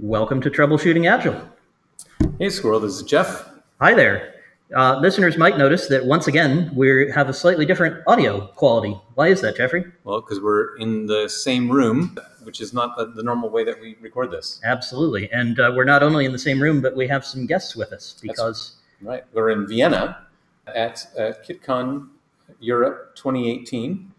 Welcome to Troubleshooting Agile. Hey, Squirrel, this is Jeff. Hi there. Uh, listeners might notice that once again we have a slightly different audio quality. Why is that, Jeffrey? Well, because we're in the same room, which is not the, the normal way that we record this. Absolutely. And uh, we're not only in the same room, but we have some guests with us because. Right. We're in Vienna at uh, CITCON Europe 2018.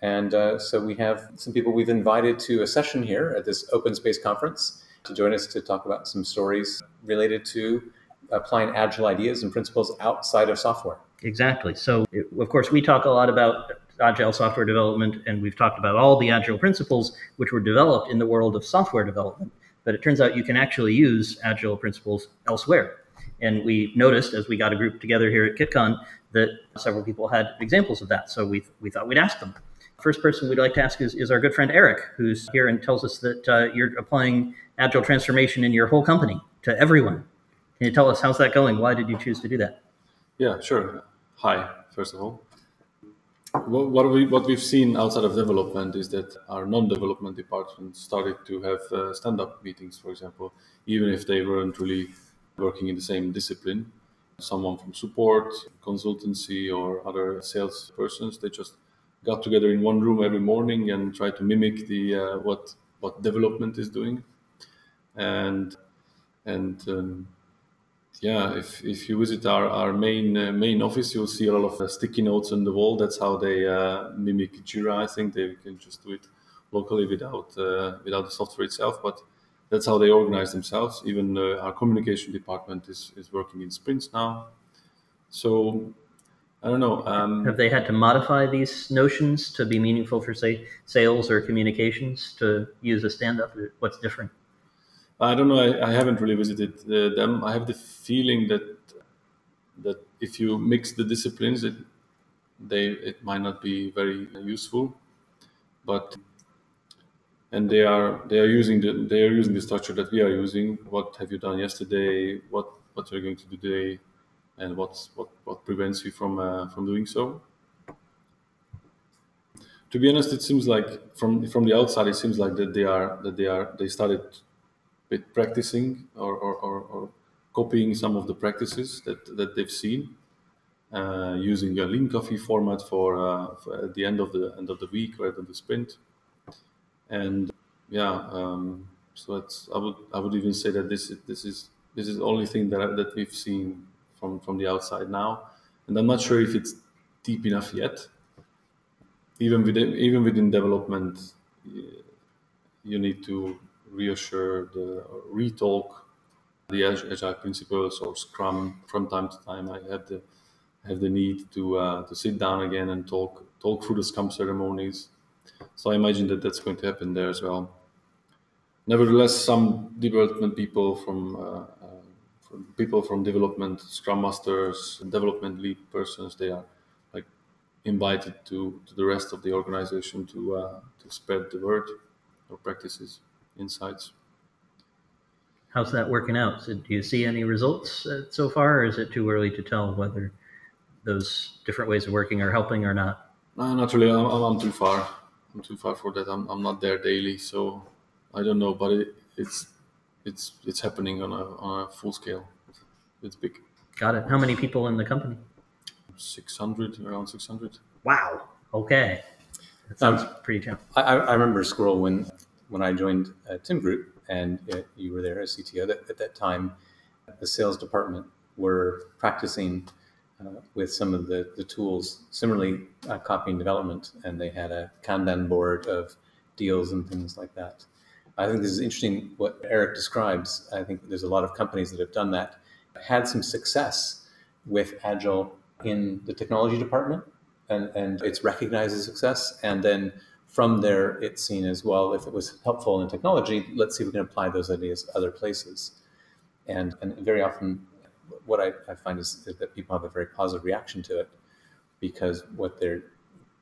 And uh, so we have some people we've invited to a session here at this open space conference to join us to talk about some stories related to applying agile ideas and principles outside of software. Exactly. So, of course, we talk a lot about agile software development, and we've talked about all the agile principles which were developed in the world of software development. But it turns out you can actually use agile principles elsewhere. And we noticed as we got a group together here at CITCON that several people had examples of that. So we, we thought we'd ask them. First person we'd like to ask is, is our good friend Eric, who's here and tells us that uh, you're applying agile transformation in your whole company to everyone. Can you tell us how's that going? Why did you choose to do that? Yeah, sure. Hi, first of all. What, we, what we've seen outside of development is that our non-development departments started to have uh, stand-up meetings, for example, even if they weren't really working in the same discipline. Someone from support, consultancy, or other sales persons, they just got together in one room every morning and tried to mimic the uh, what what development is doing and and um, yeah, if, if you visit our, our main uh, main office, you'll see a lot of uh, sticky notes on the wall. That's how they uh, mimic Jira. I think they can just do it locally without uh, without the software itself, but that's how they organize themselves. Even uh, our communication department is, is working in sprints now. So I don't know. Um, Have they had to modify these notions to be meaningful for, say, sales or communications to use a stand up? What's different? I don't know. I, I haven't really visited uh, them. I have the feeling that that if you mix the disciplines, it they it might not be very useful. But and they are they are using the they are using the structure that we are using. What have you done yesterday? What what are you're going to do today? And what's what what prevents you from uh, from doing so? To be honest, it seems like from from the outside, it seems like that they are that they are they started with practicing or, or, or, or copying some of the practices that, that they've seen, uh, using a lean coffee format for, uh, for, at the end of the end of the week or at the sprint, and yeah, um, so that's I would I would even say that this this is this is the only thing that that we've seen from from the outside now, and I'm not sure if it's deep enough yet. Even within even within development, you need to reassure the retalk the agile principles or Scrum from time to time. I have the have the need to uh, to sit down again and talk talk through the Scrum ceremonies. So I imagine that that's going to happen there as well. Nevertheless, some development people from, uh, uh, from people from development, Scrum masters, development lead persons, they are like invited to, to the rest of the organization to uh, to spread the word or practices insights. How's that working out? So do you see any results uh, so far, or is it too early to tell whether those different ways of working are helping or not? No, not really. I'm, I'm too far. I'm too far for that. I'm, I'm not there daily, so I don't know. But it, it's it's it's happening on a on a full scale. It's big. Got it. How many people in the company? Six hundred, around six hundred. Wow. Okay. That sounds um, pretty challenging. I, I remember Squirrel when when I joined uh, TIM Group and uh, you were there as CTO, that, at that time, the sales department were practicing uh, with some of the, the tools, similarly uh, copying development, and they had a Kanban board of deals and things like that. I think this is interesting what Eric describes. I think there's a lot of companies that have done that, had some success with Agile in the technology department, and, and it's recognized as success, and then from there, it's seen as well, if it was helpful in technology, let's see if we can apply those ideas other places. And, and very often, what I, I find is, is, that people have a very positive reaction to it because what they're,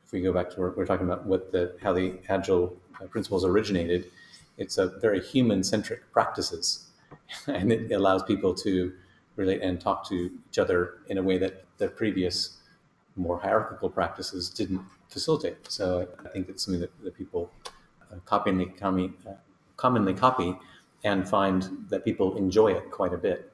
if we go back to what we're talking about, what the, how the agile principles originated, it's a very human centric practices. And it allows people to relate and talk to each other in a way that the previous more hierarchical practices didn't facilitate. So I think it's something that, that people uh, commonly, uh, commonly copy, and find that people enjoy it quite a bit.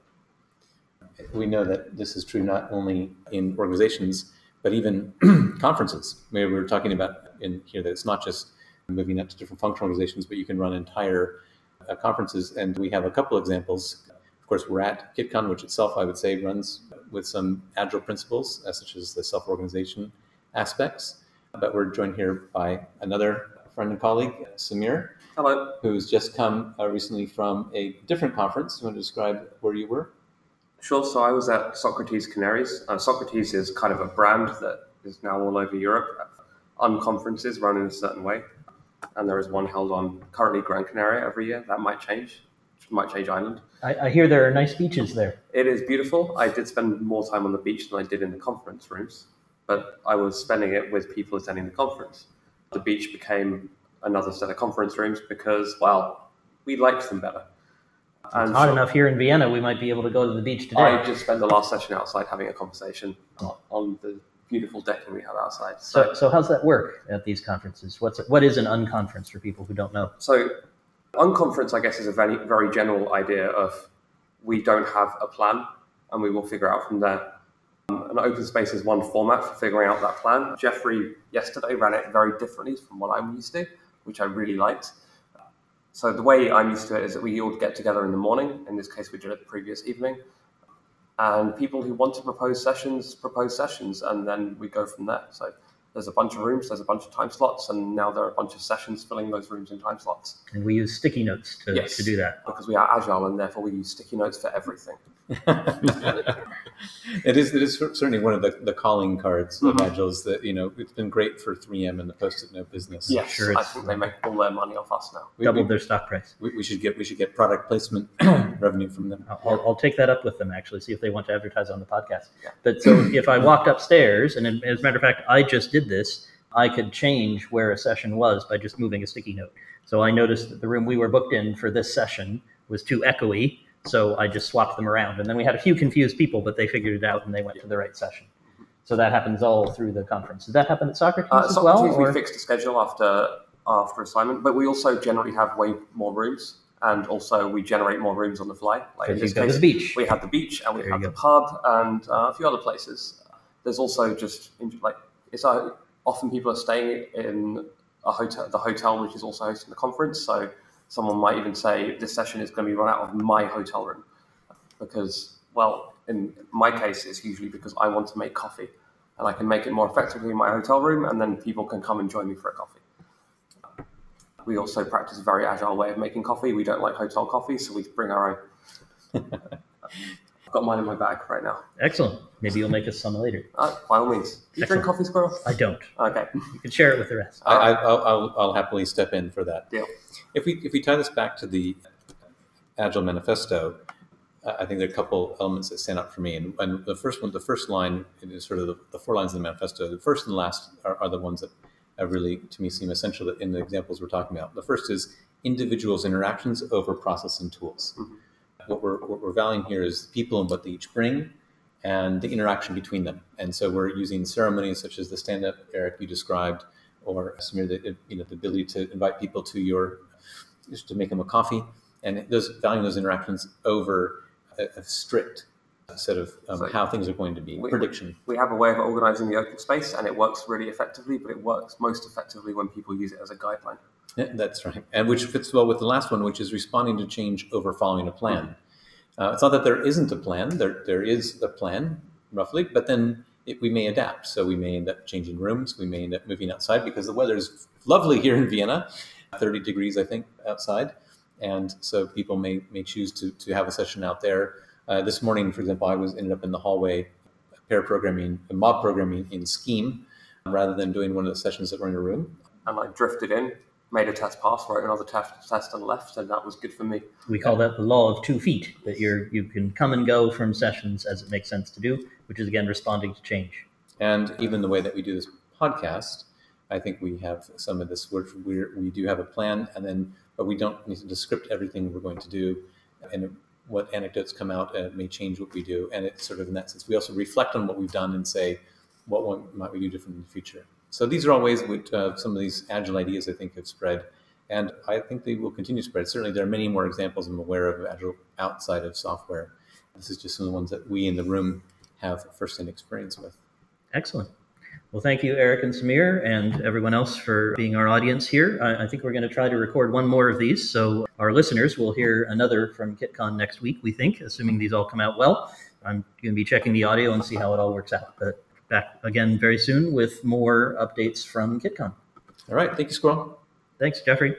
We know that this is true not only in organizations, but even conferences. We were talking about in here that it's not just moving up to different functional organizations, but you can run entire uh, conferences. And we have a couple examples. Of course, we're at CITCON, which itself, I would say, runs with some agile principles, uh, such as the self organization aspects. But we're joined here by another friend and colleague, Samir. Hello. Who's just come uh, recently from a different conference. You want to describe where you were? Sure. So I was at Socrates Canaries. Uh, Socrates is kind of a brand that is now all over Europe on conferences run in a certain way. And there is one held on currently Gran Canaria every year. That might change. Might change Island. I, I hear there are nice beaches there. It is beautiful. I did spend more time on the beach than I did in the conference rooms, but I was spending it with people attending the conference. The beach became another set of conference rooms because, well, we liked them better. And it's hot so enough here in Vienna, we might be able to go to the beach today. I just spent the last session outside having a conversation oh. on the beautiful decking we have outside. So, so, so how's that work at these conferences? What's what is an unconference for people who don't know? So, unconference, I guess, is a very very general idea of we don't have a plan and we will figure out from there. Um, an open space is one format for figuring out that plan. Jeffrey yesterday ran it very differently from what I'm used to, which I really liked. So the way I'm used to it is that we all get together in the morning. In this case, we did it the previous evening. And people who want to propose sessions propose sessions, and then we go from there. So there's a bunch of rooms, there's a bunch of time slots, and now there are a bunch of sessions filling those rooms and time slots. And we use sticky notes to, yes, to do that. Because we are agile and therefore we use sticky notes for everything. it is it is certainly one of the, the calling cards mm-hmm. of Agiles that you know it's been great for 3M and the post-it note business. Yeah, sure. I think they make all their money off us now. We, Doubled we, their stock price. We, we, should get we should get product placement revenue from them. I'll, I'll, take that up with them actually, see if they want to advertise on the podcast. But so if I walked upstairs, and as a matter of fact, I just did this. I could change where a session was by just moving a sticky note. So I noticed that the room we were booked in for this session was too echoey so I just swapped them around. And then we had a few confused people, but they figured it out and they went to the right session. So that happens all through the conference. Did that happen at Socrates uh, as Socrates, well? We fixed a schedule after after assignment, but we also generally have way more rooms, and also we generate more rooms on the fly. Like in this case, the beach. we have the beach, and we there have the pub, and uh, a few other places. There's also just like it's uh, often people are staying in a hotel, the hotel which is also hosting the conference. So someone might even say this session is going to be run out of my hotel room because, well, in my case, it's usually because I want to make coffee and I can make it more effectively in my hotel room, and then people can come and join me for a coffee. We also practice a very agile way of making coffee. We don't like hotel coffee, so we bring our own. I've got mine in my bag right now. Excellent. Maybe you'll make us some later. Uh, by all means. Do you Excellent. drink coffee, Squirrel? I don't. Okay. You can share it with the rest. I, will I'll happily step in for that. Deal. If we if we tie this back to the Agile Manifesto, I think there are a couple elements that stand out for me. And, and the first one, the first line is sort of the, the, four lines of the manifesto. The first and last are, are the ones that Uh, really, to me, seem essential in the examples we're talking about. The first is individuals' interactions over process and tools. Mm-hmm. What, we're, what we're valuing here is people and what they each bring and the interaction between them. And so we're using ceremonies such as the stand up, Eric, you described, or uh, Samir, the, uh, you know, the ability to invite people to your to make them a coffee, and those valuing those interactions over a, a strict set of um, so how things are going to be we, prediction. We have a way of organizing the open space, and it works really effectively. But it works most effectively when people use it as a guideline. Yeah, that's right, and which fits well with the last one, which is responding to change over following a plan. Mm-hmm. Uh, it's not that there isn't a plan; there there is a plan roughly, but then it, we may adapt. So we may end up changing rooms. We may end up moving outside because the weather is lovely here in Vienna, 30 degrees, I think, outside. And so people may, may choose to, to have a session out there. Uh, this morning, for example, I was ended up in the hallway pair programming, mob programming in Scheme rather than doing one of the sessions that were in a room. And I drifted in, made a test pass, wrote another test, test and left, and that was good for me. We call that the law of two feet, that you're, you can come and go from sessions as it makes sense to do, which is again responding to change. And even the way that we do this podcast, I think we have some of this work. we we do have a plan, and then but we don't need to script everything we're going to do, and what anecdotes come out uh, may change what we do. And it's sort of in that sense, we also reflect on what we've done and say, what one, might we do different in the future. So these are all ways which uh, some of these agile ideas I think have spread, and I think they will continue to spread. Certainly, there are many more examples I'm aware of Agile outside of software. This is just some of the ones that we in the room have firsthand experience with. Excellent. Well, thank you, Eric and Samir, and everyone else for being our audience here. I, I, think we're going to try to record one more of these, so our listeners will hear another from CITCON next week, we think, assuming these all come out well. I'm going to be checking the audio and see how it all works out. But back again very soon with more updates from CITCON. All right. Thank you, Squirrel. Thanks, Jeffrey.